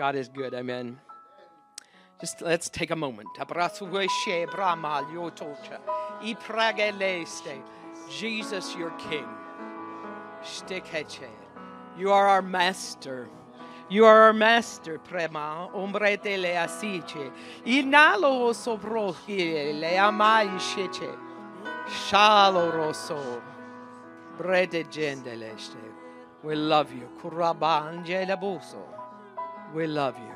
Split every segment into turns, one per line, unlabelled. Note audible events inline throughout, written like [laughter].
God is good. Amen. Just let's take a moment. Jesus, your King. You are our master. You are our master, prema, ombrete le asice. Inalo sobrohi le amai shece. Shalo rosso. Brede gendeleste. We love you. Kuraba angela buso. We love you.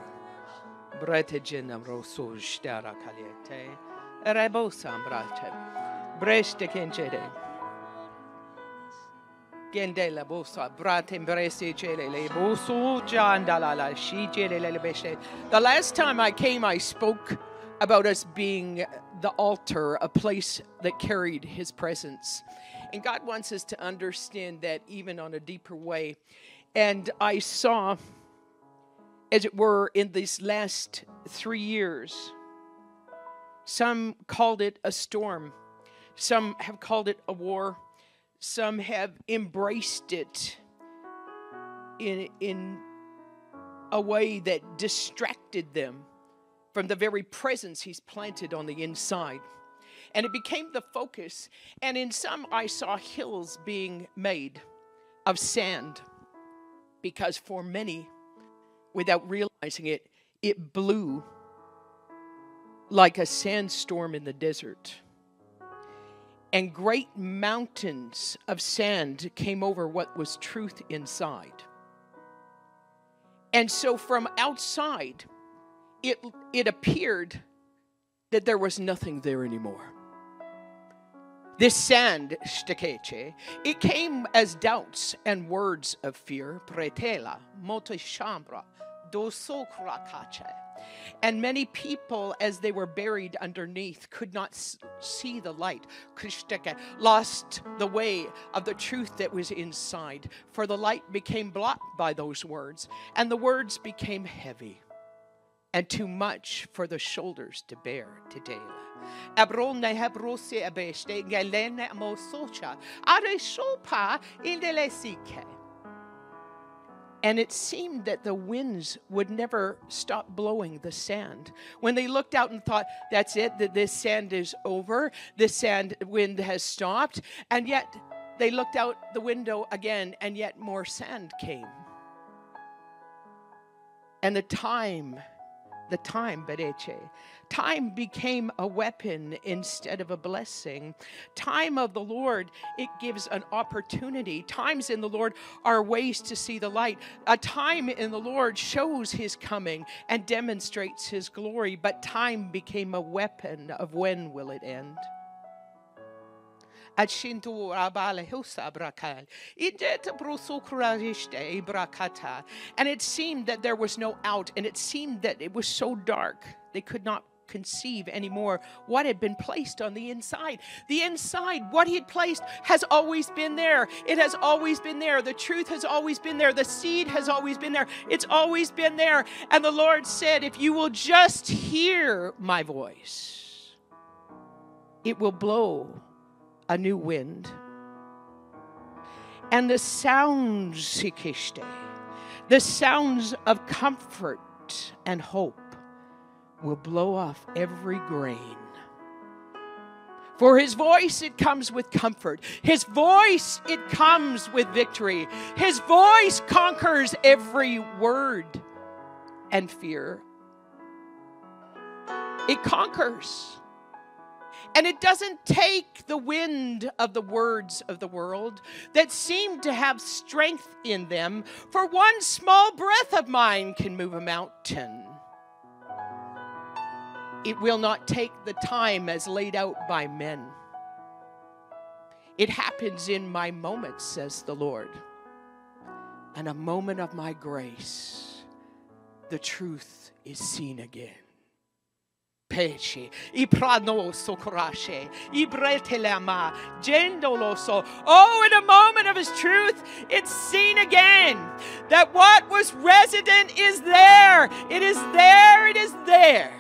Brete genam rosso stara caliente. Rebosa brate. Breste kencede. Gendela bosa brate embrese chele le boso jandala la shi chele le beshe. The last time I came, I spoke about us being the altar, a place that carried his presence. And God wants us to understand that even on a deeper way. And I saw, as it were, in these last three years, some called it a storm, some have called it a war, some have embraced it in, in a way that distracted them from the very presence He's planted on the inside. And it became the focus. And in some, I saw hills being made of sand because for many, without realizing it, it blew like a sandstorm in the desert. And great mountains of sand came over what was truth inside. And so from outside, it, it appeared that there was nothing there anymore. This sand, shtekeche, it came as doubts and words of fear, pretela, dosokrakache. And many people, as they were buried underneath, could not see the light, lost the way of the truth that was inside. For the light became blocked by those words, and the words became heavy and too much for the shoulders to bear today. And it seemed that the winds would never stop blowing the sand. When they looked out and thought, that's it, that this sand is over, this sand wind has stopped, and yet they looked out the window again, and yet more sand came. And the time the time, Bereche. Time became a weapon instead of a blessing. Time of the Lord, it gives an opportunity. Times in the Lord are ways to see the light. A time in the Lord shows his coming and demonstrates his glory, but time became a weapon of when will it end? And it seemed that there was no out, and it seemed that it was so dark they could not conceive anymore what had been placed on the inside. The inside, what he had placed, has always been there. It has always been there. The truth has always been there. The seed has always been there. It's always been there. And the Lord said, If you will just hear my voice, it will blow a new wind. And the sounds, Sikishte, the sounds of comfort and hope will blow off every grain. For his voice, it comes with comfort. His voice, it comes with victory. His voice conquers every word and fear. It conquers. And it doesn't take the wind of the words of the world that seem to have strength in them, for one small breath of mine can move a mountain. It will not take the time as laid out by men. It happens in my moments, says the Lord, and a moment of my grace. the truth is seen again. Pesce, i prano socorasce, i bretelema, gendoloso. Oh, in a moment of his truth, it's seen again that what was resident is there. It is there, it is there.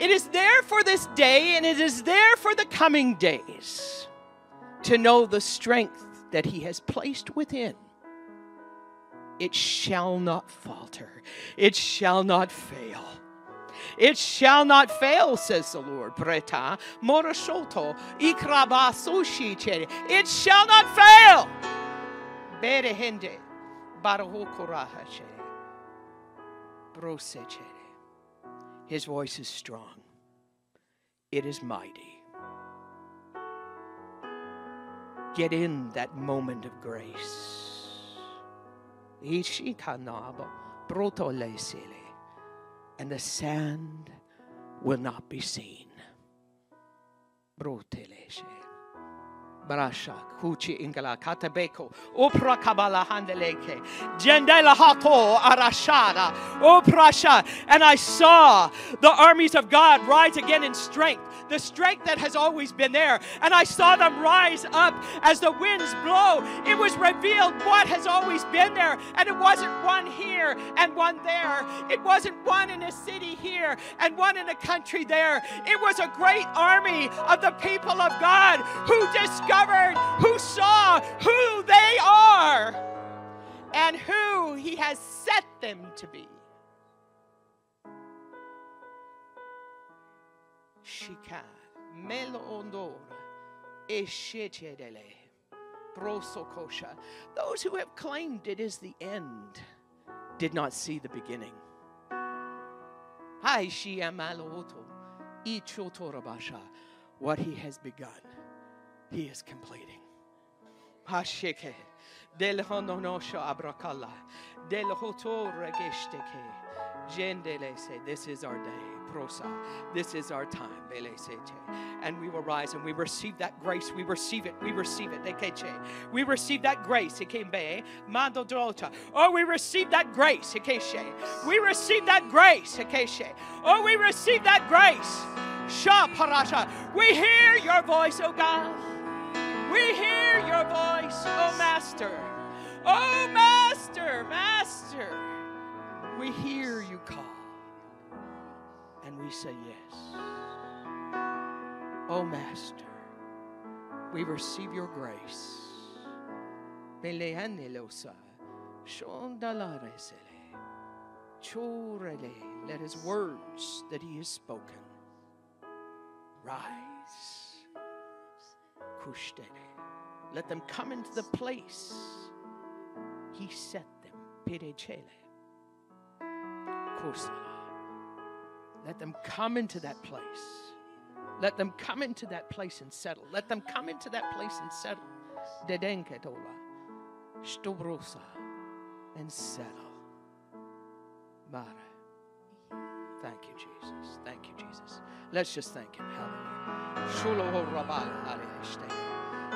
It is there for this day, and it is there for the coming days to know the strength that he has placed within. It shall not falter, it shall not fail. It shall not fail, says the Lord. Breta, morashoto, ikrabasushi It shall not fail. Berehende, barahokorahashe, brosechere. His voice is strong. It is mighty. Get in that moment of grace. Ishikanabo, brotolesele and the sand will not be seen. Broteleshe. Brasha, Kuchi Ingala, Katabeko, Upra Kabala Handeleke, Jendela Hato, Arashada, Oprasha. And I saw the armies of God rise again in strength the strength that has always been there. And I saw them rise up as the winds blow. It was revealed what has always been there. And it wasn't one here and one there. It wasn't one in a city here and one in a country there. It was a great army of the people of God who discovered, who saw who they are and who He has set them to be. Shika. Those who have claimed it is the end did not see the beginning. What he has begun, he is completing. This is our day. This is our time. And we will rise and we receive that grace. We receive it. We receive it. We receive that grace. Oh, we receive that grace. We receive that grace. Oh, we receive that grace. We hear your voice, oh God. We hear your voice, oh Master. Oh Master, Master. We hear you call and we say yes. Oh, Master, we receive your grace. Let his words that he has spoken rise. Let them come into the place he set them. Let them come into that place. Let them come into that place and settle. Let them come into that place and settle. Dedenketola. And settle. Mara. Thank you, Jesus. Thank you, Jesus. Let's just thank Him. Hallelujah.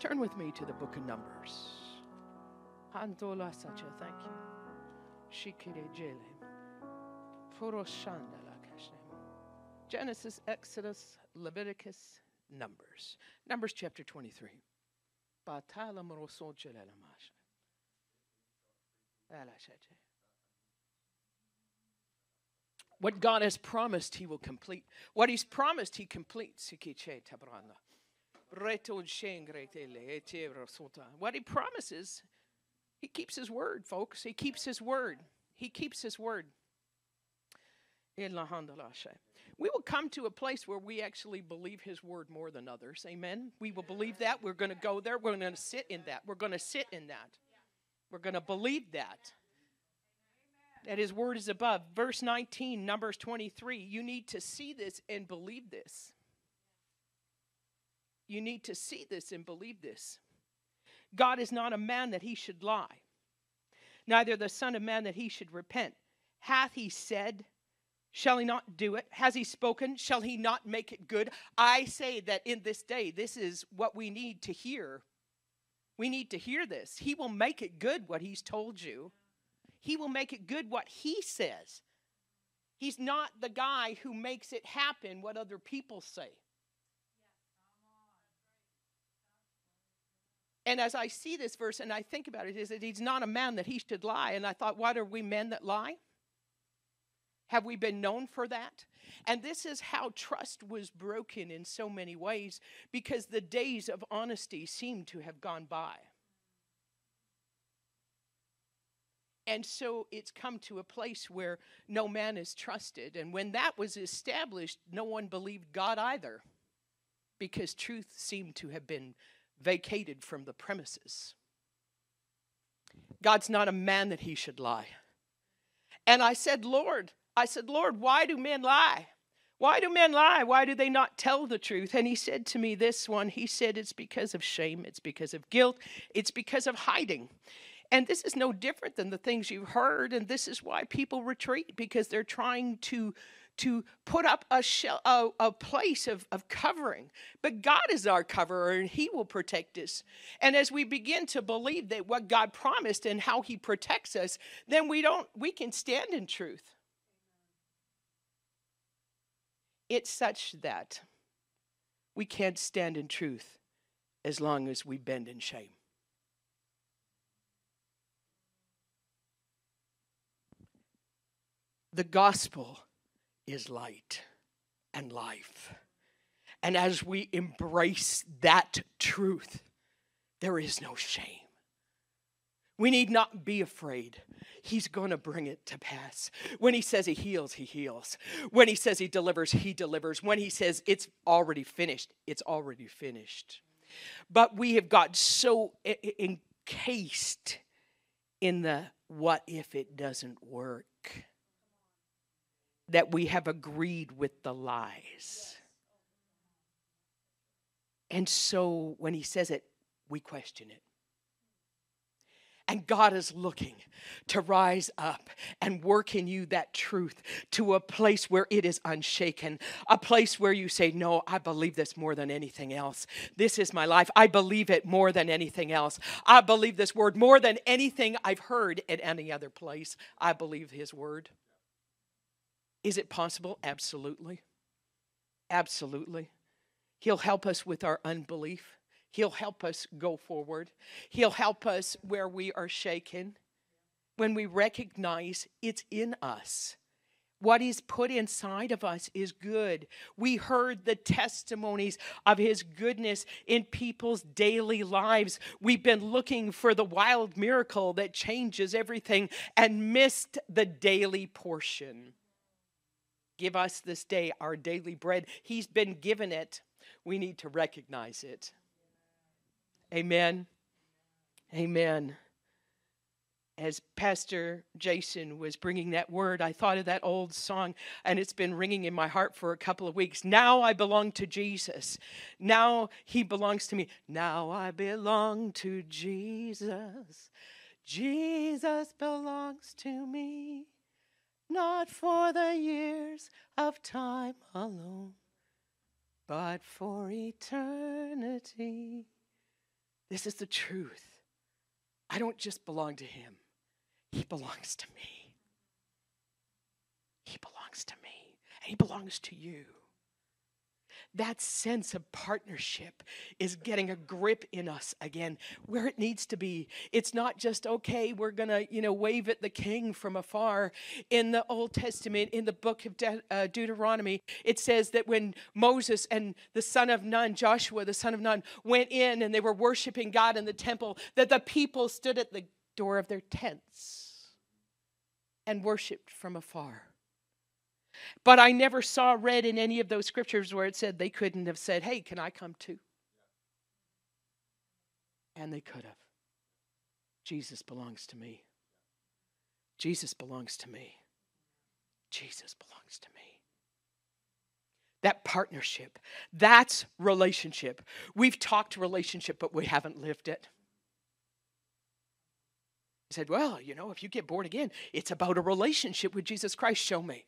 Turn with me to the book of Numbers. Thank you. Genesis, Exodus, Leviticus, Numbers. Numbers chapter 23. What God has promised, He will complete. What He's promised, He completes. What He promises, He keeps His word, folks. He keeps His word. He keeps His word we will come to a place where we actually believe his word more than others. Amen. We will believe that. We're going to go there. We're going to sit in that. We're going to sit in that. We're going to believe that. that his word is above. Verse 19, Numbers 23. You need to see this and believe this. You need to see this and believe this. God is not a man that he should lie, neither the Son of Man that he should repent. Hath he said, Shall he not do it? Has he spoken? Shall he not make it good? I say that in this day, this is what we need to hear. We need to hear this. He will make it good what he's told you, he will make it good what he says. He's not the guy who makes it happen what other people say. And as I see this verse and I think about it, is that he's not a man that he should lie. And I thought, what are we men that lie? Have we been known for that? And this is how trust was broken in so many ways because the days of honesty seem to have gone by. And so it's come to a place where no man is trusted. And when that was established, no one believed God either because truth seemed to have been vacated from the premises. God's not a man that he should lie. And I said, Lord, I said, Lord, why do men lie? Why do men lie? Why do they not tell the truth? And he said to me this one, he said, It's because of shame, it's because of guilt, it's because of hiding. And this is no different than the things you've heard, and this is why people retreat because they're trying to to put up a, shell, a, a, place of, of covering. But God is our coverer and He will protect us. And as we begin to believe that what God promised and how He protects us, then we don't we can stand in truth. It's such that we can't stand in truth as long as we bend in shame. The gospel is light and life. And as we embrace that truth, there is no shame. We need not be afraid. He's going to bring it to pass. When he says he heals, he heals. When he says he delivers, he delivers. When he says it's already finished, it's already finished. But we have got so encased in the what if it doesn't work that we have agreed with the lies. And so when he says it, we question it. And God is looking to rise up and work in you that truth to a place where it is unshaken, a place where you say, No, I believe this more than anything else. This is my life. I believe it more than anything else. I believe this word more than anything I've heard at any other place. I believe His word. Is it possible? Absolutely. Absolutely. He'll help us with our unbelief. He'll help us go forward. He'll help us where we are shaken. When we recognize it's in us. What He's put inside of us is good. We heard the testimonies of His goodness in people's daily lives. We've been looking for the wild miracle that changes everything and missed the daily portion. Give us this day our daily bread. He's been given it. We need to recognize it. Amen. Amen. As Pastor Jason was bringing that word, I thought of that old song, and it's been ringing in my heart for a couple of weeks. Now I belong to Jesus. Now he belongs to me. Now I belong to Jesus. Jesus belongs to me, not for the years of time alone, but for eternity. This is the truth. I don't just belong to him, he belongs to me. He belongs to me, and he belongs to you that sense of partnership is getting a grip in us again where it needs to be. It's not just okay we're gonna you know wave at the king from afar. In the old testament in the book of De- uh, deuteronomy it says that when moses and the son of nun joshua the son of nun went in and they were worshiping god in the temple that the people stood at the door of their tents and worshiped from afar but I never saw read in any of those scriptures where it said they couldn't have said, Hey, can I come too? And they could have. Jesus belongs to me. Jesus belongs to me. Jesus belongs to me. That partnership, that's relationship. We've talked relationship, but we haven't lived it. He said, Well, you know, if you get born again, it's about a relationship with Jesus Christ. Show me.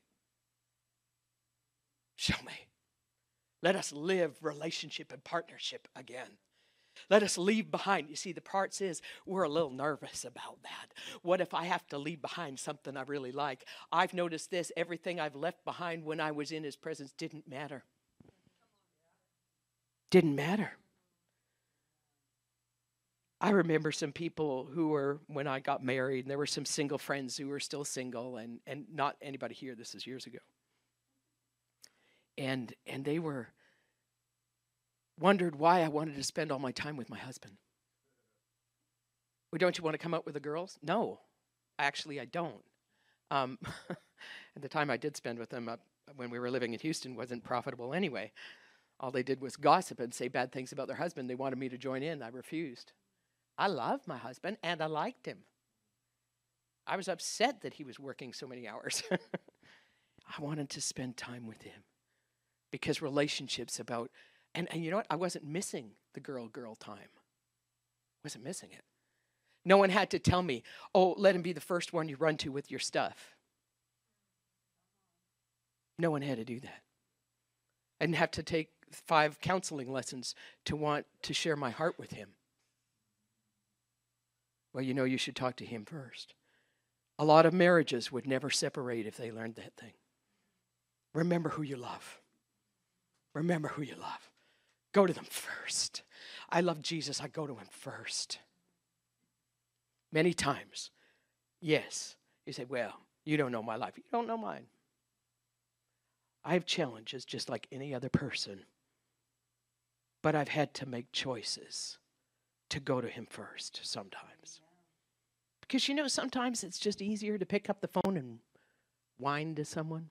Show me. Let us live relationship and partnership again. Let us leave behind. You see, the parts is we're a little nervous about that. What if I have to leave behind something I really like? I've noticed this everything I've left behind when I was in his presence didn't matter. Didn't matter. I remember some people who were, when I got married, and there were some single friends who were still single, and, and not anybody here, this is years ago. And, and they were, wondered why I wanted to spend all my time with my husband. Well, don't you want to come out with the girls? No, actually, I don't. Um, [laughs] at the time I did spend with them uh, when we were living in Houston wasn't profitable anyway. All they did was gossip and say bad things about their husband. They wanted me to join in. I refused. I loved my husband and I liked him. I was upset that he was working so many hours. [laughs] I wanted to spend time with him because relationships about and, and you know what? I wasn't missing the girl girl time. Wasn't missing it. No one had to tell me, oh, let him be the first one you run to with your stuff. No one had to do that. I didn't have to take five counseling lessons to want to share my heart with him. Well, you know, you should talk to him first. A lot of marriages would never separate if they learned that thing. Remember who you love. Remember who you love. Go to them first. I love Jesus. I go to him first. Many times, yes, you say, Well, you don't know my life. You don't know mine. I have challenges just like any other person, but I've had to make choices to go to him first sometimes. Because you know, sometimes it's just easier to pick up the phone and whine to someone.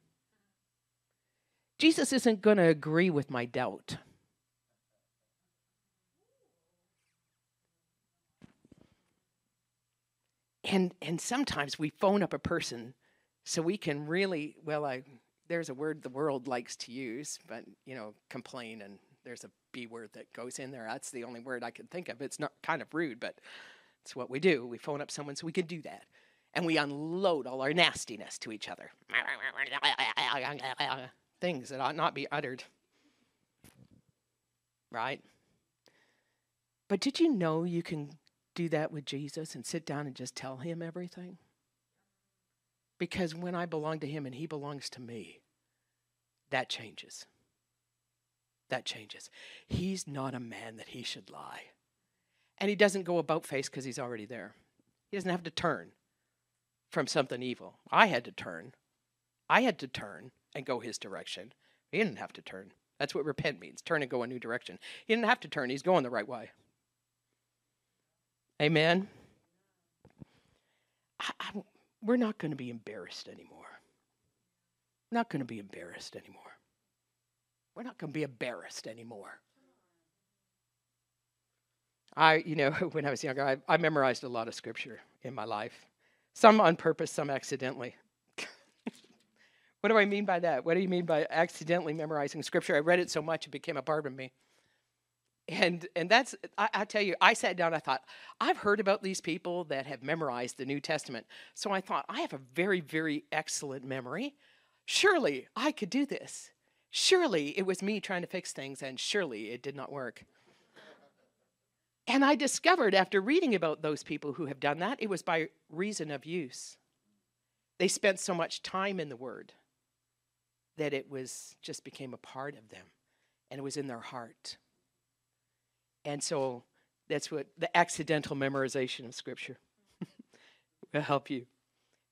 Jesus isn't going to agree with my doubt. and and sometimes we phone up a person so we can really well i there's a word the world likes to use but you know complain and there's a b word that goes in there. That's the only word i can think of. It's not kind of rude but it's what we do. We phone up someone so we can do that. And we unload all our nastiness to each other things that ought not be uttered right but did you know you can do that with Jesus and sit down and just tell him everything? Because when I belong to him and he belongs to me, that changes. That changes. He's not a man that he should lie. And he doesn't go about face because he's already there. He doesn't have to turn from something evil. I had to turn. I had to turn and go his direction. He didn't have to turn. That's what repent means turn and go a new direction. He didn't have to turn, he's going the right way. Amen. I, I, we're not going to be embarrassed anymore. We're not going to be embarrassed anymore. We're not going to be embarrassed anymore. I, you know, [laughs] when I was younger, I, I memorized a lot of scripture in my life. Some on purpose, some accidentally. What do I mean by that? What do you mean by accidentally memorizing scripture? I read it so much it became a part of me. And and that's I, I, tell you i sat down i thought i've heard about these people that have memorized the new testament. So i thought i have a very very excellent memory. Surely i could do this. Surely it was me trying to fix things and surely it did not work. And i discovered after reading about those people who have done that it was by reason of use. They spent so much time in the word that it was just became a part of them and it was in their heart and so that's what the accidental memorization of Scripture [laughs] will help you.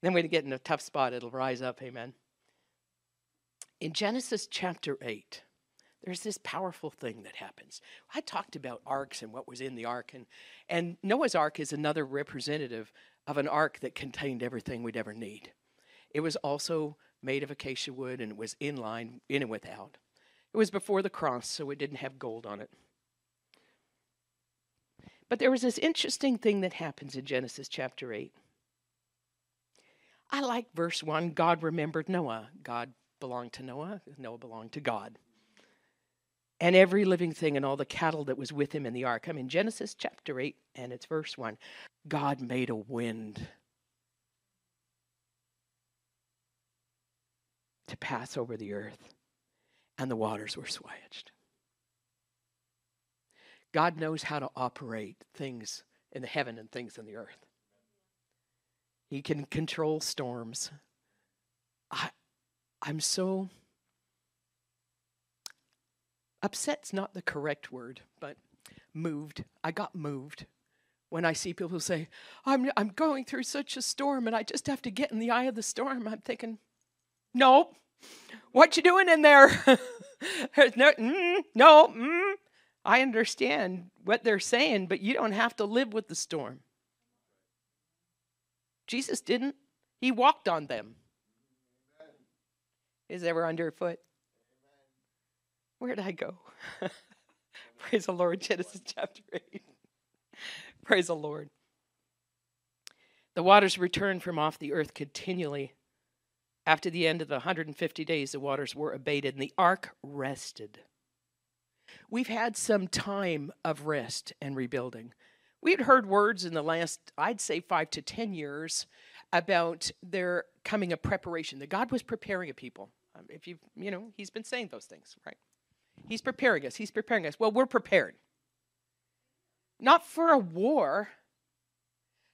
Then when you get in a tough spot, it'll rise up. Amen. In Genesis chapter 8, there's this powerful thing that happens. I talked about arks and what was in the ark, and, and Noah's ark is another representative of an ark that contained everything we'd ever need. It was also made of acacia wood and it was in line, in and without. It was before the cross, so it didn't have gold on it. But there was this interesting thing that happens in Genesis chapter 8. I like verse 1 God remembered Noah. God belonged to Noah, Noah belonged to God. And every living thing and all the cattle that was with him in the ark. I'm in Genesis chapter 8, and it's verse 1. God made a wind to pass over the earth, and the waters were switched. God knows how to operate things in the heaven and things in the earth. He can control storms. I, I'm so upset's not the correct word, but moved. I got moved when I see people say, I'm, I'm going through such a storm and I just have to get in the eye of the storm. I'm thinking, no, what you doing in there? [laughs] no, mm, no mm. I understand what they're saying, but you don't have to live with the storm. Jesus didn't. He walked on them. Is ever underfoot? Where did I go? [laughs] Praise the Lord, Genesis chapter 8. Praise the Lord. The waters returned from off the earth continually. After the end of the 150 days, the waters were abated, and the ark rested. We've had some time of rest and rebuilding. We'd heard words in the last, I'd say, five to 10 years about there coming a preparation, that God was preparing a people. Um, if you, you know, He's been saying those things, right? He's preparing us. He's preparing us. Well, we're prepared. Not for a war,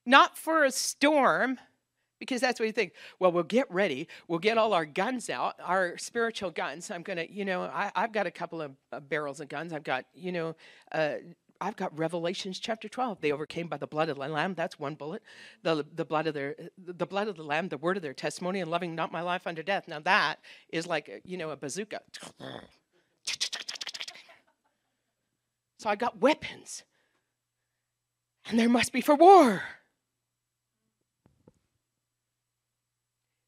not for a storm, because that's what you think. Well, we'll get ready. We'll get all our guns out, our spiritual guns. I'm going to, you know, I, have got a couple of uh, barrels of guns. I've got, you know, uh, I've got Revelations chapter 12. They overcame by the blood of the lamb. That's one bullet. The, the blood of their the blood of the lamb, the word of their testimony, and loving not my life unto death. Now that is like you know a bazooka. So I got weapons. And there must be for war.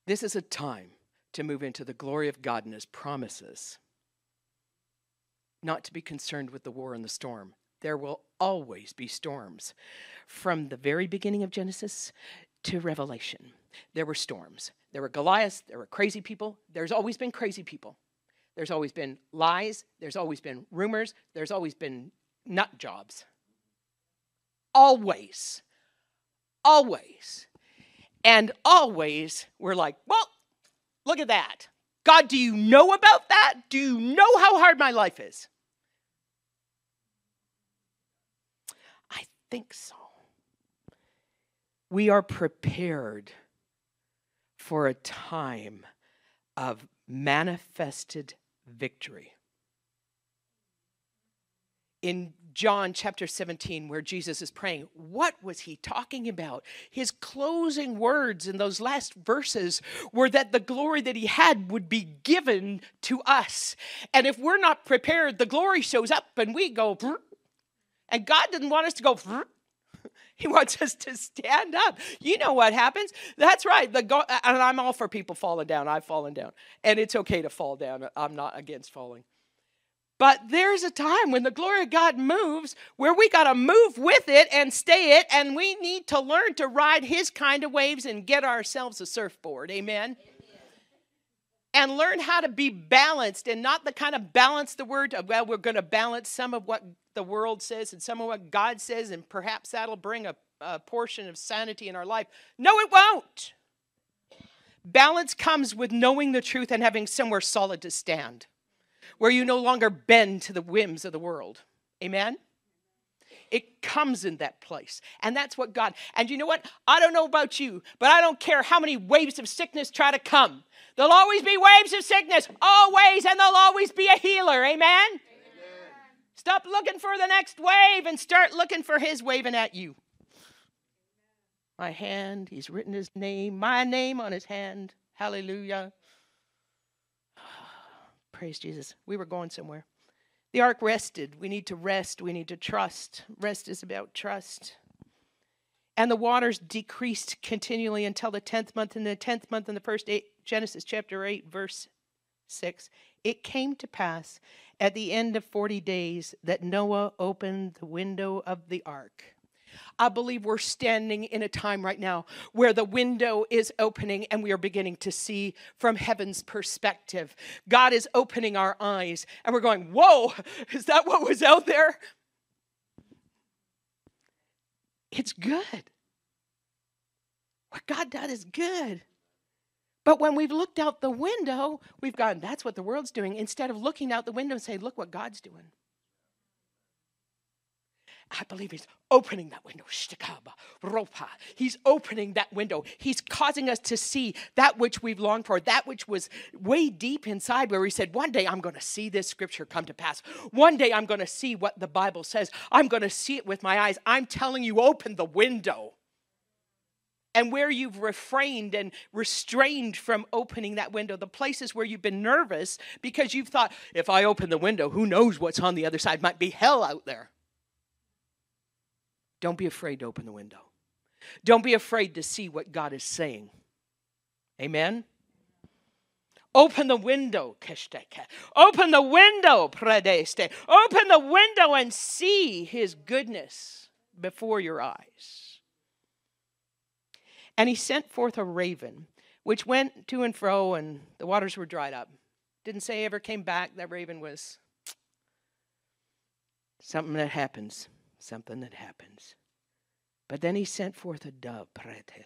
This is a time to move into the glory of God and His promises, not to be concerned with the war and the storm. There will always be storms. From the very beginning of Genesis to Revelation, there were storms. There were Goliaths, there were crazy people. There's always been crazy people. There's always been lies, there's always been rumors, there's always been nut jobs. Always. Always. And always we're like, well, look at that. God, do you know about that? Do you know how hard my life is? I think so. We are prepared for a time of manifested victory in John chapter 17, where Jesus is praying, what was he talking about? His closing words in those last verses were that the glory that he had would be given to us. And if we're not prepared, the glory shows up and we go, and God didn't want us to go, [laughs] he wants us to stand up. You know what happens? That's right. The go- and I'm all for people falling down. I've fallen down. And it's okay to fall down. I'm not against falling. But there's a time when the glory of God moves where we got to move with it and stay it, and we need to learn to ride His kind of waves and get ourselves a surfboard. Amen? Amen. And learn how to be balanced and not the kind of balance the word, of, well, we're going to balance some of what the world says and some of what God says, and perhaps that'll bring a, a portion of sanity in our life. No, it won't. Balance comes with knowing the truth and having somewhere solid to stand where you no longer bend to the whims of the world. Amen? It comes in that place. And that's what God, and you know what? I don't know about you, but I don't care how many waves of sickness try to come. There'll always be waves of sickness, always, and there'll always be a healer. Amen? Amen. Stop looking for the next wave and start looking for His waving at you. My hand, He's written His name, my name on His hand. Hallelujah. Praise Jesus. We were going somewhere. The ark rested. We need to rest. We need to trust. Rest is about trust. And the waters decreased continually until the 10th month. In the 10th month, in the first eight, Genesis chapter 8, verse 6, it came to pass at the end of 40 days that Noah opened the window of the ark. I believe we're standing in a time right now where the window is opening and we are beginning to see from heaven's perspective. God is opening our eyes and we're going, Whoa, [laughs] is that what was out there? It's good. What God does is good. But when we've looked out the window, we've gone, that's what the world's doing, instead of looking out the window and saying, look what God's doing. I believe he's opening that window. ropa. He's opening that window. He's causing us to see that which we've longed for, that which was way deep inside, where he said, One day I'm going to see this scripture come to pass. One day I'm going to see what the Bible says. I'm going to see it with my eyes. I'm telling you, open the window. And where you've refrained and restrained from opening that window, the places where you've been nervous because you've thought, if I open the window, who knows what's on the other side? Might be hell out there. Don't be afraid to open the window. Don't be afraid to see what God is saying. Amen? Open the window, Open the window, Predeste. Open the window and see his goodness before your eyes. And he sent forth a raven, which went to and fro, and the waters were dried up. Didn't say ever came back. That raven was something that happens something that happens. But then he sent forth a dove, pretele.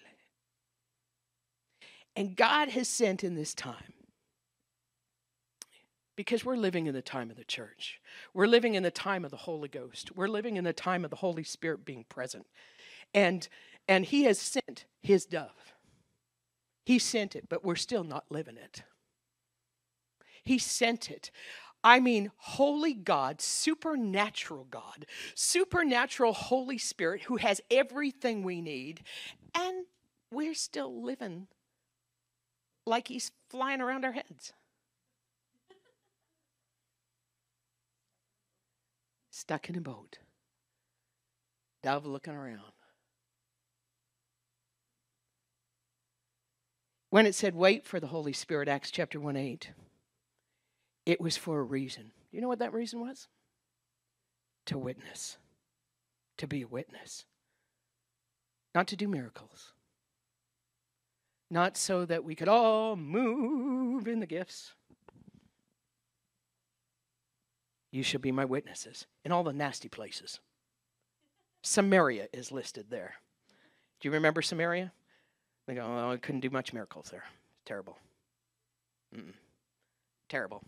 And God has sent in this time, because we're living in the time of the church. We're living in the time of the Holy Ghost. We're living in the time of the Holy Spirit being present. And, and he has sent his dove. He sent it, but we're still not living it. He sent it. I mean, holy God, supernatural God, supernatural Holy Spirit who has everything we need, and we're still living like he's flying around our heads. Stuck in a boat, dove looking around. When it said, wait for the Holy Spirit, Acts chapter 1 8. It was for a reason. You know what that reason was? To witness, to be a witness, not to do miracles, not so that we could all move in the gifts. You shall be my witnesses in all the nasty places. Samaria is listed there. Do you remember Samaria? They go, oh, I couldn't do much miracles there. Terrible. Mm-mm. Terrible.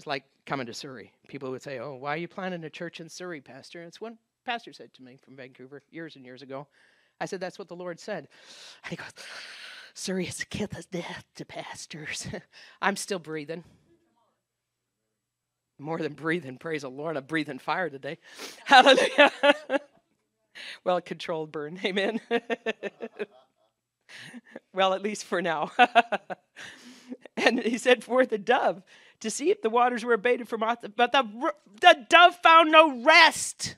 It's like coming to Surrey. People would say, Oh, why are you planting a church in Surrey, Pastor? And it's one pastor said to me from Vancouver years and years ago. I said, That's what the Lord said. And [laughs] he goes, Surrey is a kiss of death to pastors. [laughs] I'm still breathing. More than breathing, praise the Lord. I'm breathing fire today. [laughs] Hallelujah. well, controlled burn. Amen. well, at least for now. and he said, For the dove to see if the waters were abated from off, but the, the dove found no rest.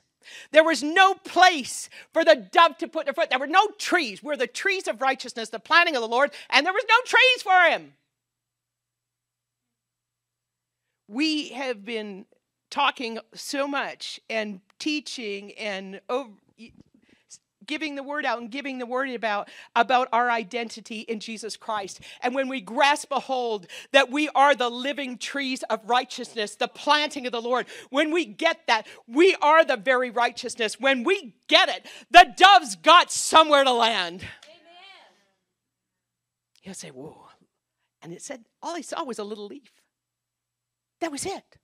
There was no place for the dove to put their foot. There were no trees. We're the trees of righteousness, the planting of the Lord, and there was no trees for him. We have been talking so much and teaching and over, giving the word out and giving the word about about our identity in Jesus Christ. And when we grasp a hold that we are the living trees of righteousness, the planting of the Lord, when we get that, we are the very righteousness. When we get it, the doves got somewhere to land. Amen. He'll say, "Whoa." And it said all he saw was a little leaf. That was it.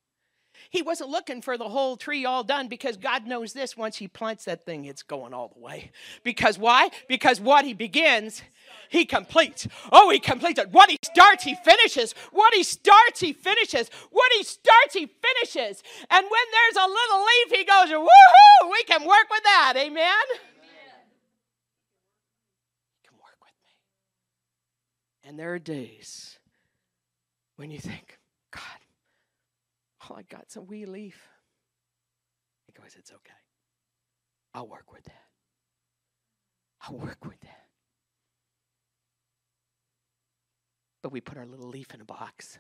He wasn't looking for the whole tree all done because God knows this once He plants that thing, it's going all the way. Because why? Because what He begins, He completes. Oh, He completes it. What He starts, He finishes. What He starts, He finishes. What He starts, He finishes. And when there's a little leaf, He goes, woohoo, we can work with that. Amen? And there are days when you think, God, Oh, I got some wee leaf. He goes, It's okay. I'll work with that. I'll work with that. But we put our little leaf in a box.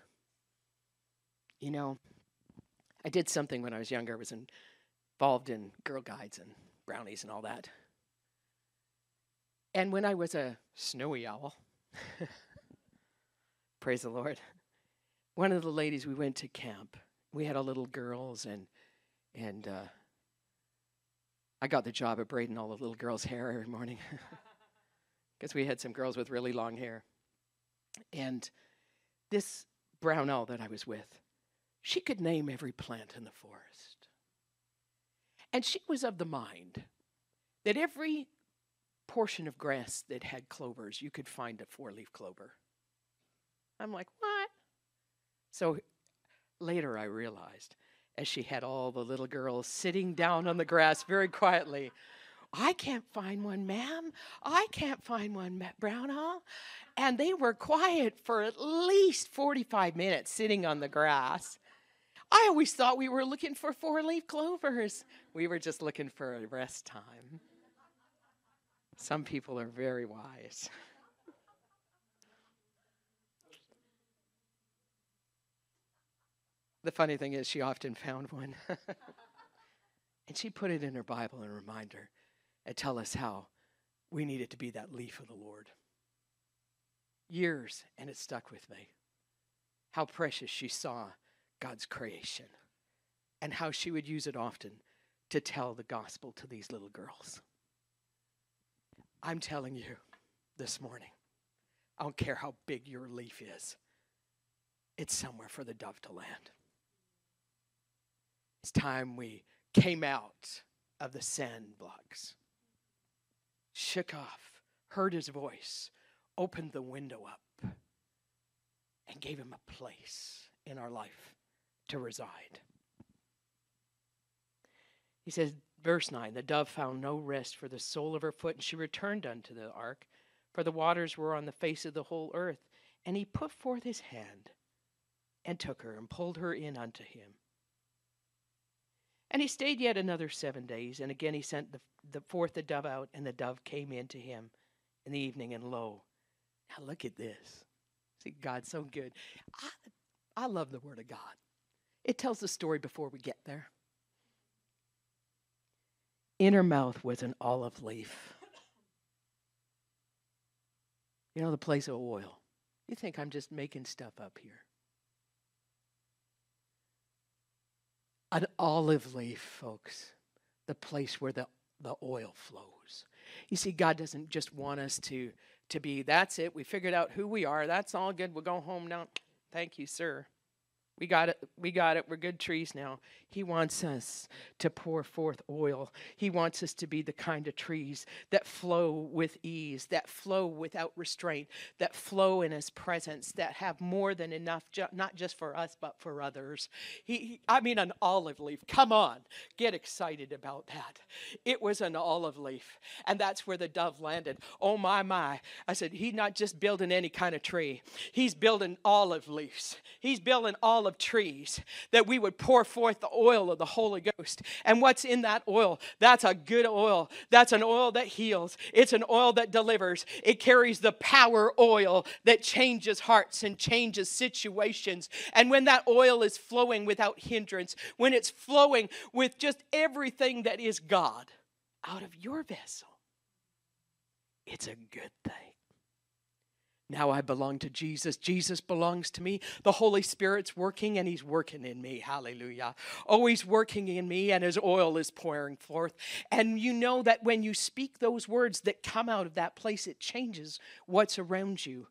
You know, I did something when I was younger. I was involved in Girl Guides and brownies and all that. And when I was a snowy owl, [laughs] praise the Lord, one of the ladies we went to camp, we had our little girls, and and uh, I got the job of braiding all the little girls' hair every morning [laughs] because we had some girls with really long hair. And this brown owl that I was with, she could name every plant in the forest. And she was of the mind that every portion of grass that had clovers, you could find a four leaf clover. I'm like, what? So later I realized, as she had all the little girls sitting down on the grass very quietly, I can't find one, ma'am. I can't find one, brown owl. And they were quiet for at least 45 minutes sitting on the grass. I always thought we were looking for four leaf clovers. We were just looking for a rest time. Some people are very wise. The funny thing is, she often found one. [laughs] and she put it in her Bible and remind her and tell us how we needed to be that leaf of the Lord. Years, and it stuck with me. How precious she saw God's creation and how she would use it often to tell the gospel to these little girls. I'm telling you this morning, I don't care how big your leaf is, it's somewhere for the dove to land. It's time we came out of the sand blocks, shook off, heard his voice, opened the window up, and gave him a place in our life to reside. He says, verse 9 The dove found no rest for the sole of her foot, and she returned unto the ark, for the waters were on the face of the whole earth. And he put forth his hand and took her and pulled her in unto him. And he stayed yet another seven days, and again he sent the, the forth the dove out, and the dove came in to him in the evening, and lo, now look at this. See, God's so good. I, I love the Word of God. It tells the story before we get there. In her mouth was an olive leaf. You know, the place of oil. You think I'm just making stuff up here. An olive leaf, folks, the place where the, the oil flows. You see, God doesn't just want us to, to be, that's it, we figured out who we are, that's all good, we'll go home now. Thank you, sir. We got it. We got it. We're good trees now. He wants us to pour forth oil. He wants us to be the kind of trees that flow with ease, that flow without restraint, that flow in His presence, that have more than enough, ju- not just for us, but for others. He, he, I mean, an olive leaf. Come on, get excited about that. It was an olive leaf, and that's where the dove landed. Oh, my, my. I said, He's not just building any kind of tree, He's building olive leaves. He's building olive of trees, that we would pour forth the oil of the Holy Ghost. And what's in that oil? That's a good oil. That's an oil that heals. It's an oil that delivers. It carries the power oil that changes hearts and changes situations. And when that oil is flowing without hindrance, when it's flowing with just everything that is God out of your vessel, it's a good thing. Now I belong to Jesus. Jesus belongs to me. The Holy Spirit's working and He's working in me. Hallelujah. Oh, He's working in me and His oil is pouring forth. And you know that when you speak those words that come out of that place, it changes what's around you.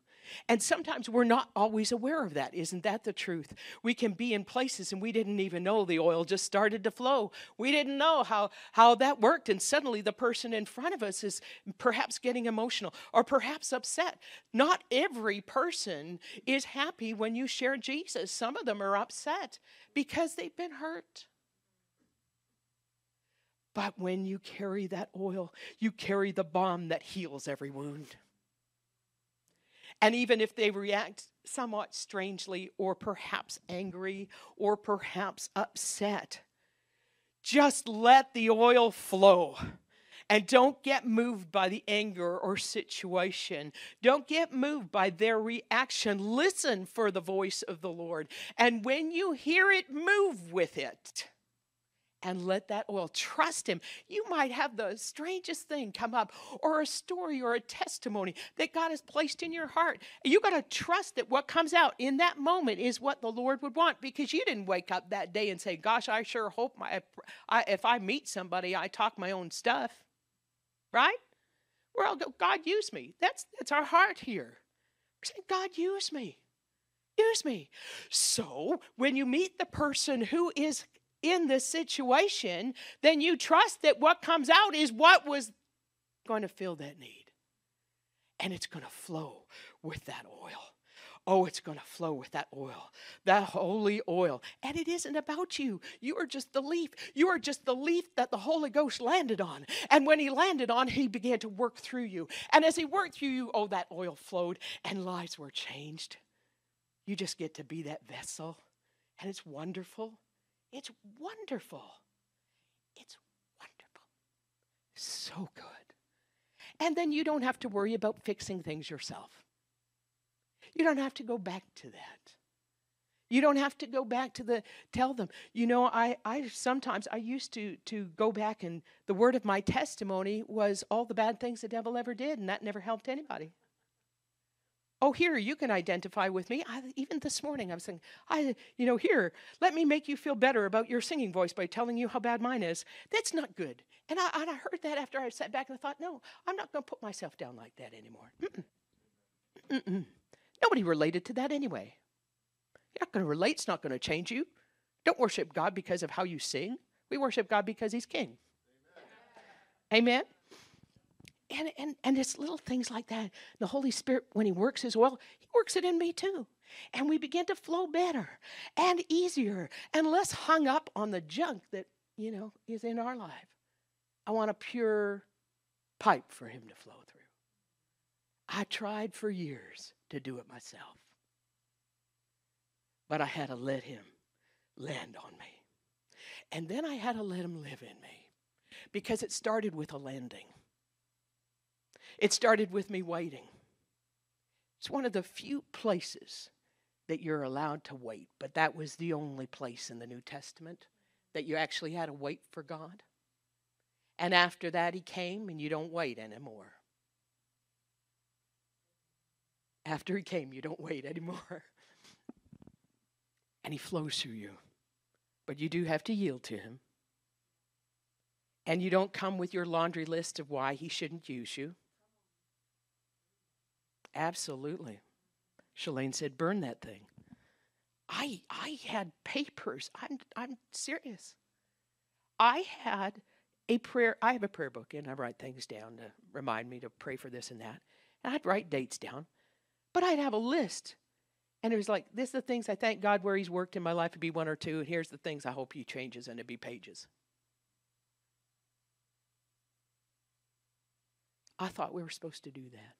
And sometimes we're not always aware of that. Isn't that the truth? We can be in places and we didn't even know the oil just started to flow. We didn't know how, how that worked. And suddenly the person in front of us is perhaps getting emotional or perhaps upset. Not every person is happy when you share Jesus. Some of them are upset because they've been hurt. But when you carry that oil, you carry the balm that heals every wound. And even if they react somewhat strangely, or perhaps angry, or perhaps upset, just let the oil flow. And don't get moved by the anger or situation. Don't get moved by their reaction. Listen for the voice of the Lord. And when you hear it, move with it and let that oil trust him. You might have the strangest thing come up, or a story or a testimony that God has placed in your heart. You got to trust that what comes out in that moment is what the Lord would want because you didn't wake up that day and say, Gosh, I sure hope my, I, if I meet somebody, I talk my own stuff. Right? Well, God, use me. That's, that's our heart here. We're saying, God, use me. Use me. So when you meet the person who is in this situation, then you trust that what comes out is what was going to fill that need. And it's going to flow with that oil. Oh, it's going to flow with that oil, that holy oil. And it isn't about you. You are just the leaf. You are just the leaf that the Holy Ghost landed on. And when he landed on, he began to work through you. And as he worked through you, oh, that oil flowed and lives were changed. You just get to be that vessel. And it's wonderful. It's wonderful. It's wonderful. So good. And then you don't have to worry about fixing things yourself. You don't have to go back to that. You don't have to go back to the tell them. You know, I, I sometimes I used to to go back and the word of my testimony was all the bad things the devil ever did, and that never helped anybody. Oh, here, you can identify with me. I, even this morning, I was saying, I, you know, here, let me make you feel better about your singing voice by telling you how bad mine is. That's not good. And I, and I heard that after I sat back and I thought, no, I'm not going to put myself down like that anymore. Mm-mm. Mm-mm. Nobody related to that anyway. You're not going to relate. It's not going to change you. Don't worship God because of how you sing. We worship God because He's King. Amen. Amen? And, and, and it's little things like that. The Holy Spirit, when He works His well, He works it in me too. And we begin to flow better and easier and less hung up on the junk that, you know, is in our life. I want a pure pipe for Him to flow through. I tried for years to do it myself, but I had to let Him land on me. And then I had to let Him live in me because it started with a landing. It started with me waiting. It's one of the few places that you're allowed to wait, but that was the only place in the New Testament that you actually had to wait for God. And after that, He came, and you don't wait anymore. After He came, you don't wait anymore. [laughs] and He flows through you. But you do have to yield to Him. And you don't come with your laundry list of why He shouldn't use you. Absolutely. Shalane said, burn that thing. I I had papers. I'm I'm serious. I had a prayer. I have a prayer book and I write things down to remind me to pray for this and that. And I'd write dates down. But I'd have a list. And it was like, this are the things I thank God where He's worked in my life to be one or two, and here's the things I hope He changes, and it'd be pages. I thought we were supposed to do that.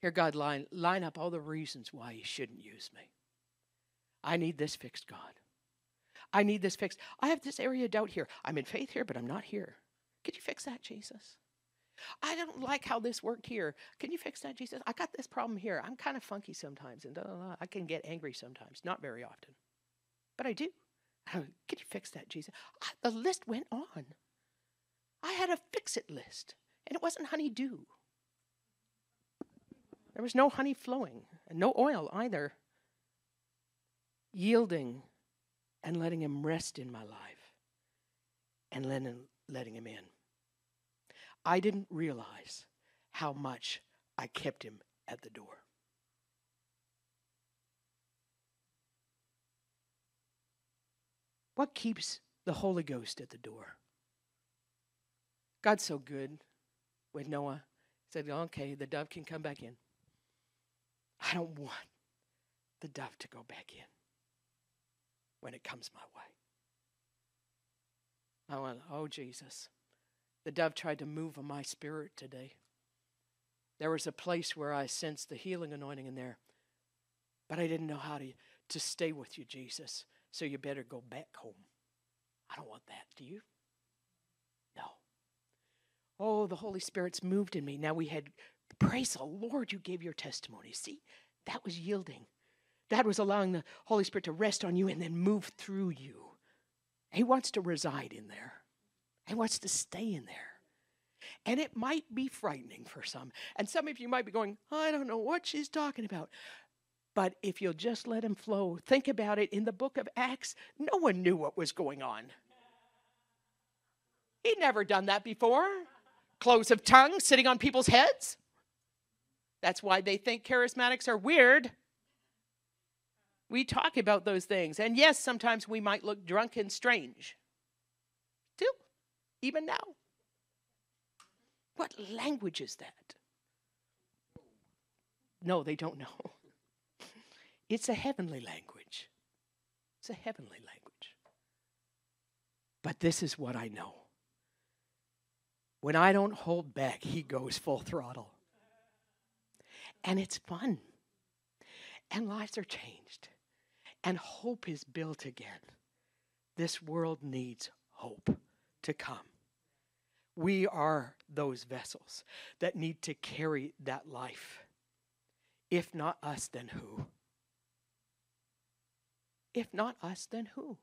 Here, God, line, line up all the reasons why you shouldn't use me. I need this fixed, God. I need this fixed. I have this area of doubt here. I'm in faith here, but I'm not here. Could you fix that, Jesus? I don't like how this worked here. Can you fix that, Jesus? I got this problem here. I'm kind of funky sometimes, and I can get angry sometimes. Not very often, but I do. [laughs] Can you fix that, Jesus? I, the list went on. I had a fix it list, and it wasn't honeydew. There was no honey flowing and no oil either. Yielding and letting Him rest in my life and letting, letting Him in. I didn't realize how much I kept Him at the door. What keeps the Holy Ghost at the door? God's so good with Noah. He said, okay, the dove can come back in. I don't want the dove to go back in when it comes my way. I went, oh, Jesus. The dove tried to move on my spirit today. There was a place where I sensed the healing anointing in there, but I didn't know how to, to stay with you, Jesus. So you better go back home. I don't want that. Do you? No. Oh, the Holy Spirit's moved in me. Now we had Praise the Lord, you gave your testimony. See, that was yielding. That was allowing the Holy Spirit to rest on you and then move through you. He wants to reside in there, He wants to stay in there. And it might be frightening for some. And some of you might be going, I don't know what she's talking about. But if you'll just let him flow, think about it. In the book of Acts, no one knew what was going on. He'd never done that before. Clothes of tongues sitting on people's heads. That's why they think charismatics are weird. We talk about those things. And yes, sometimes we might look drunk and strange. Still, even now. What language is that? No, they don't know. [laughs] It's a heavenly language. It's a heavenly language. But this is what I know. When I don't hold back, he goes full throttle. And it's fun. And lives are changed. And hope is built again. This world needs hope to come. We are those vessels that need to carry that life. If not us, then who? If not us, then who?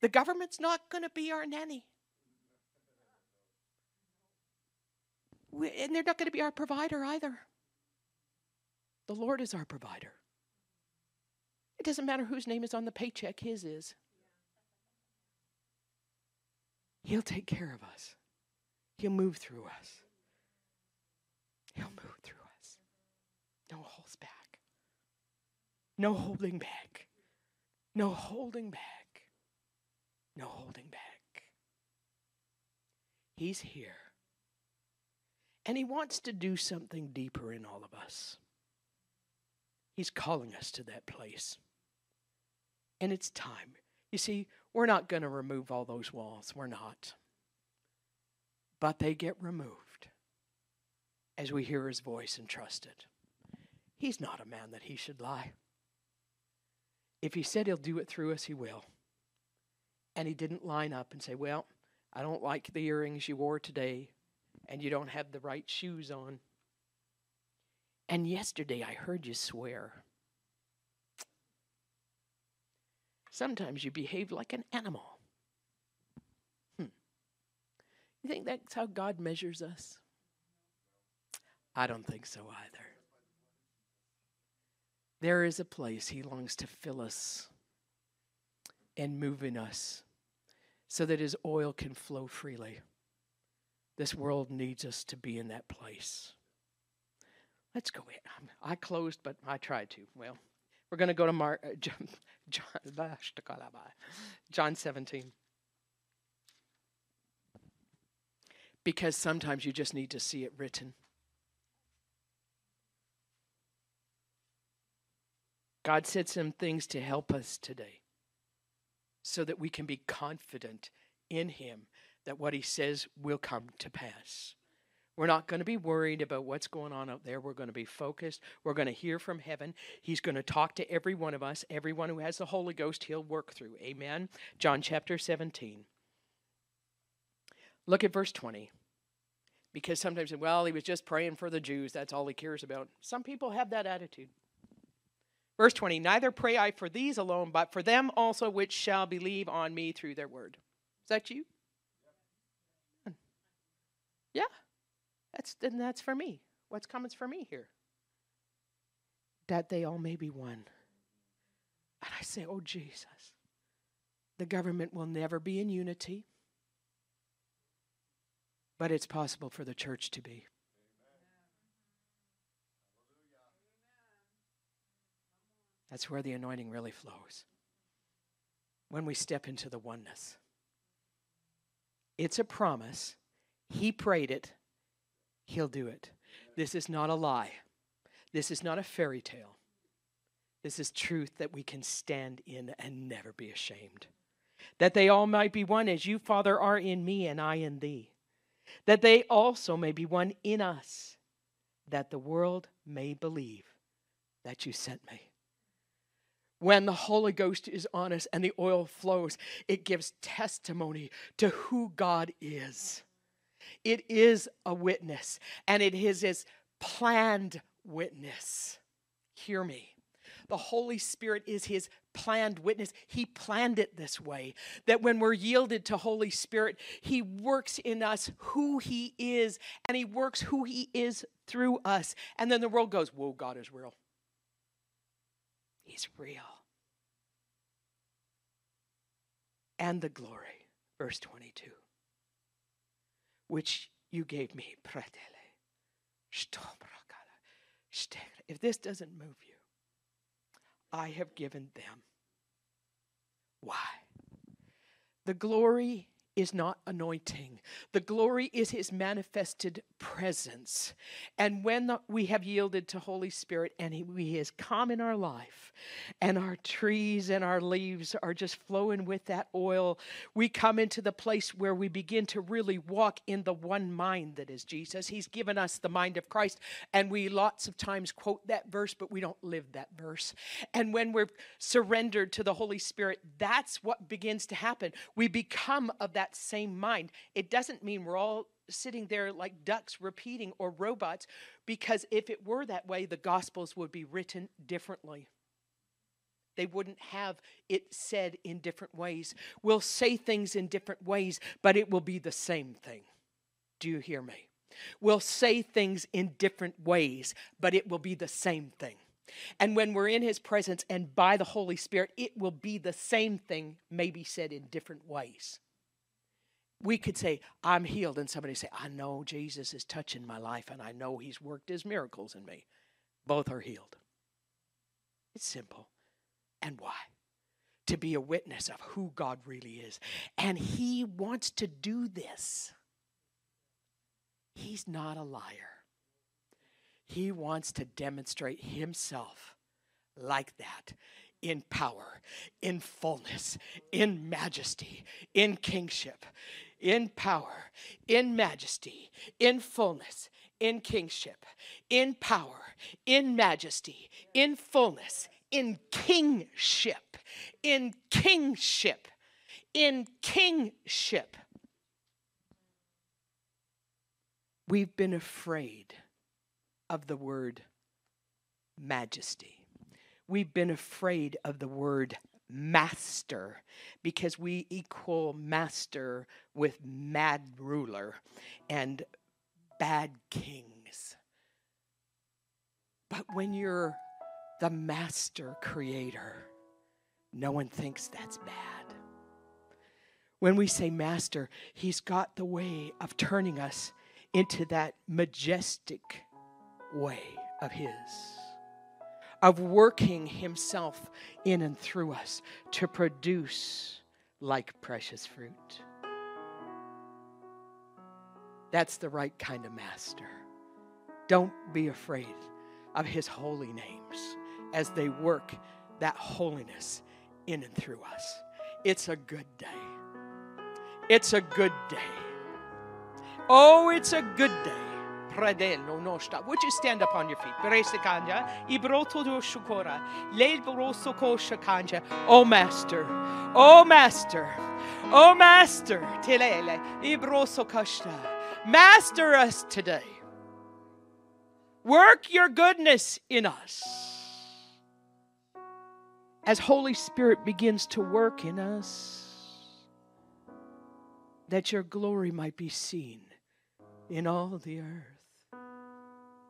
The government's not going to be our nanny. We, and they're not going to be our provider either. The Lord is our provider. It doesn't matter whose name is on the paycheck, His is. He'll take care of us, He'll move through us. He'll move through us. No holds back, no holding back, no holding back, no holding back. He's here. And He wants to do something deeper in all of us. He's calling us to that place. And it's time. You see, we're not going to remove all those walls. We're not. But they get removed as we hear his voice and trust it. He's not a man that he should lie. If he said he'll do it through us, he will. And he didn't line up and say, Well, I don't like the earrings you wore today, and you don't have the right shoes on. And yesterday I heard you swear. Sometimes you behave like an animal. Hmm. You think that's how God measures us? I don't think so either. There is a place He longs to fill us and move in us so that His oil can flow freely. This world needs us to be in that place. Let's go in. I closed, but I tried to. Well, we're going to go to Mark, uh, [laughs] John, John, [laughs] John 17. Because sometimes you just need to see it written. God said some things to help us today so that we can be confident in Him that what he says will come to pass. We're not going to be worried about what's going on out there. We're going to be focused. We're going to hear from heaven. He's going to talk to every one of us. Everyone who has the Holy Ghost, he'll work through. Amen. John chapter 17. Look at verse 20. Because sometimes, well, he was just praying for the Jews. That's all he cares about. Some people have that attitude. Verse 20 Neither pray I for these alone, but for them also which shall believe on me through their word. Is that you? Hmm. Yeah. That's that's for me. What's coming for me here? That they all may be one. And I say, Oh Jesus, the government will never be in unity. But it's possible for the church to be. That's where the anointing really flows. When we step into the oneness, it's a promise he prayed it, He'll do it. This is not a lie. This is not a fairy tale. This is truth that we can stand in and never be ashamed. That they all might be one as you, Father, are in me and I in thee. That they also may be one in us, that the world may believe that you sent me. When the Holy Ghost is on us and the oil flows, it gives testimony to who God is. It is a witness, and it is his planned witness. Hear me. The Holy Spirit is his planned witness. He planned it this way that when we're yielded to Holy Spirit, he works in us who he is and he works who he is through us. And then the world goes, Whoa, God is real. He's real. And the glory, verse 22, which you gave me, if this doesn't move you, I have given them. Why? The glory is not anointing. The glory is his manifested presence. And when the, we have yielded to Holy Spirit and he, he has come in our life and our trees and our leaves are just flowing with that oil, we come into the place where we begin to really walk in the one mind that is Jesus. He's given us the mind of Christ and we lots of times quote that verse but we don't live that verse. And when we're surrendered to the Holy Spirit, that's what begins to happen. We become of that that same mind. It doesn't mean we're all sitting there like ducks repeating or robots, because if it were that way, the Gospels would be written differently. They wouldn't have it said in different ways. We'll say things in different ways, but it will be the same thing. Do you hear me? We'll say things in different ways, but it will be the same thing. And when we're in His presence and by the Holy Spirit, it will be the same thing, maybe said in different ways we could say, I'm healed, and somebody say, I know Jesus is touching my life, and I know He's worked His miracles in me. Both are healed. It's simple. And why? To be a witness of who God really is. And He wants to do this. He's not a liar. He wants to demonstrate Himself like that in power, in fullness, in majesty, in kingship in power, in majesty, in fullness, in kingship, in power, in majesty, in fullness, in kingship, in kingship, in kingship. We've been afraid of the word majesty. We've been afraid of the word master because we equal master with mad ruler and bad kings. But when you're the master creator, no one thinks that's bad. When we say master, he's got the way of turning us into that majestic way of his of working Himself in and through us to produce like precious fruit. That's the right kind of master. Don't be afraid of His holy names as they work that holiness in and through us. It's a good day. It's a good day. Oh, it's a good day. Pradello nostra. Would you stand up on your feet? Beresikanja, ibroto do shukora, leil boroso koshakanja. Oh Master, oh Master, oh Master, telele, ibroso kashta. Master us today. Work your goodness in us. As Holy Spirit begins to work in us, that your glory might be seen in all the earth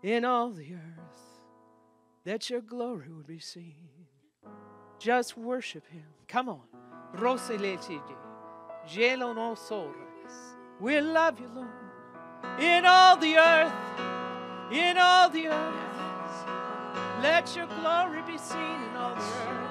in all the earth, that your glory would be seen. Just worship Him. Come on. We love you, Lord. In all the earth, in all the earth, let your glory be seen in all the earth.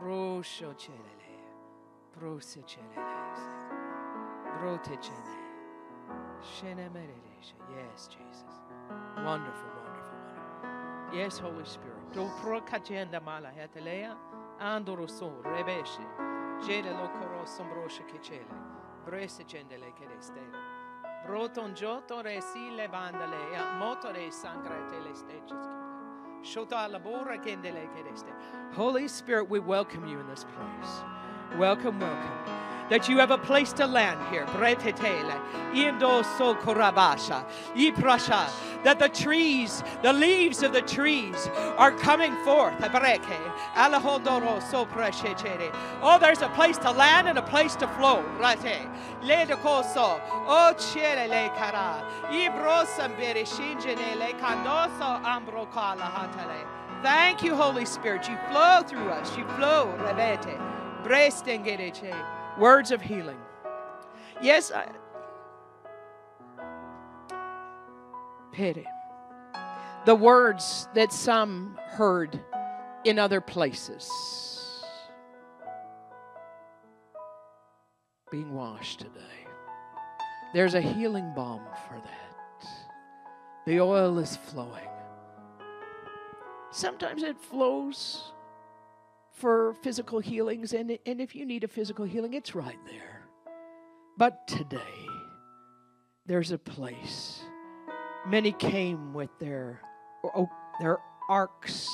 Prosho celele. Prose celele. Brote cele. Yes, Jesus. Wonderful, wonderful, wonderful. Yes, Holy Spirit. Do pro kachenda mala hetelea andoro so rebeshe. Jede lo koro sombroshe kechele. Brese chendele kedestele. Broton joto resi le bandale ya motore sangrate le Holy Spirit, we welcome you in this place. Welcome, welcome that you have a place to land here. That the trees, the leaves of the trees are coming forth. Oh, there's a place to land and a place to flow. Thank you, Holy Spirit. You flow through us. You flow. Words of healing. Yes, I, pity. The words that some heard in other places. Being washed today. There's a healing balm for that. The oil is flowing. Sometimes it flows for physical healings, and, and if you need a physical healing, it's right there. But today, there's a place. Many came with their, oh, their arcs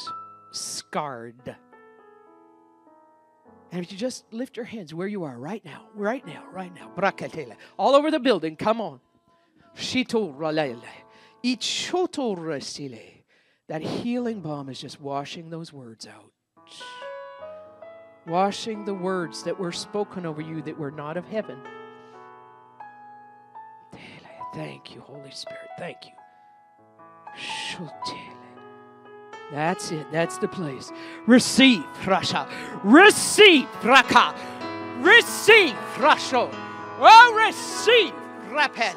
scarred. And if you just lift your hands where you are right now, right now, right now, all over the building, come on. That healing balm is just washing those words out washing the words that were spoken over you that were not of heaven. Thank you, Holy Spirit. Thank you. That's it. That's the place. Receive, Rasha. Receive, Raka. Receive, Rasho. Oh, receive, Rapele.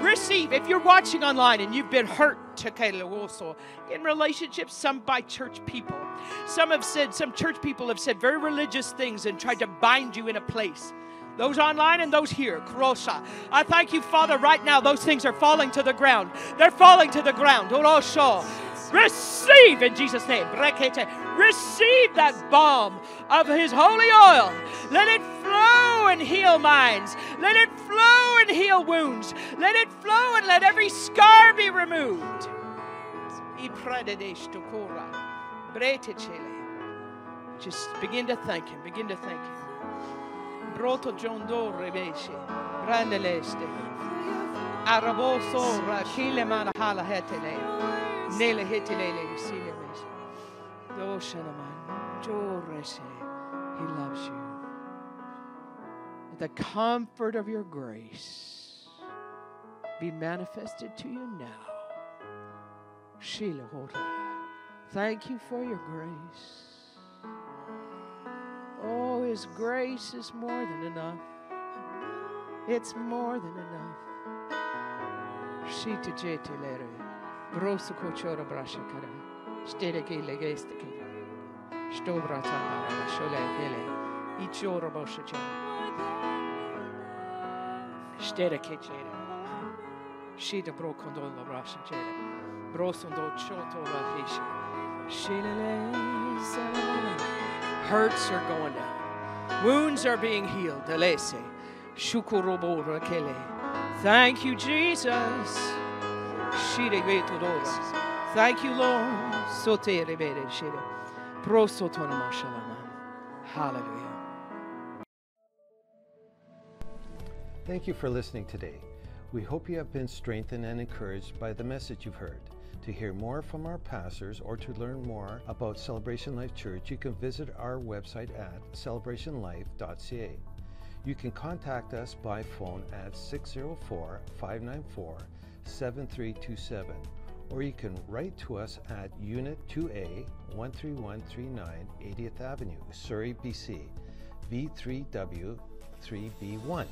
Receive. If you're watching online and you've been hurt in relationships, some by church people, some have said, some church people have said very religious things and tried to bind you in a place. Those online and those here, Krosha. I thank you, Father, right now. Those things are falling to the ground. They're falling to the ground. Orosho. Receive in Jesus' name. Receive that balm of His holy oil. Let it flow and heal minds. Let it flow and heal wounds. Let it flow and let every scar be removed. Just begin to thank Him. Begin to thank Him. Broto Jondo Rebeshe. Brandeleste. Araboso Rakile Manahala Hetele. Nele hetilele usile meshe. Doshanaman. Joreshe. He loves you. The comfort of your grace be manifested to you now. Sheila Thank you for your grace. Oh, His grace is more than enough. It's more than enough. Shita jetilere. Brosu kochora brasha kara. Stere ke legeste ke. Stobra tamara shole hele. Ichora bosha chara. Stere ke chera. Shita bro kondol la brasha chera. Brosondo choto la fisha. Shilele Hurts are going down. Wounds are being healed. Delese. Shukurobo rakele. Thank you, Jesus. Thank you, Lord. Hallelujah.
Thank you for listening today. We hope you have been strengthened and encouraged by the message you've heard. To hear more from our pastors or to learn more about Celebration Life Church, you can visit our website at celebrationlife.ca. You can contact us by phone at 604 594 7327 or you can write to us at Unit 2A 13139 80th Avenue, Surrey, BC, V3W 3B1.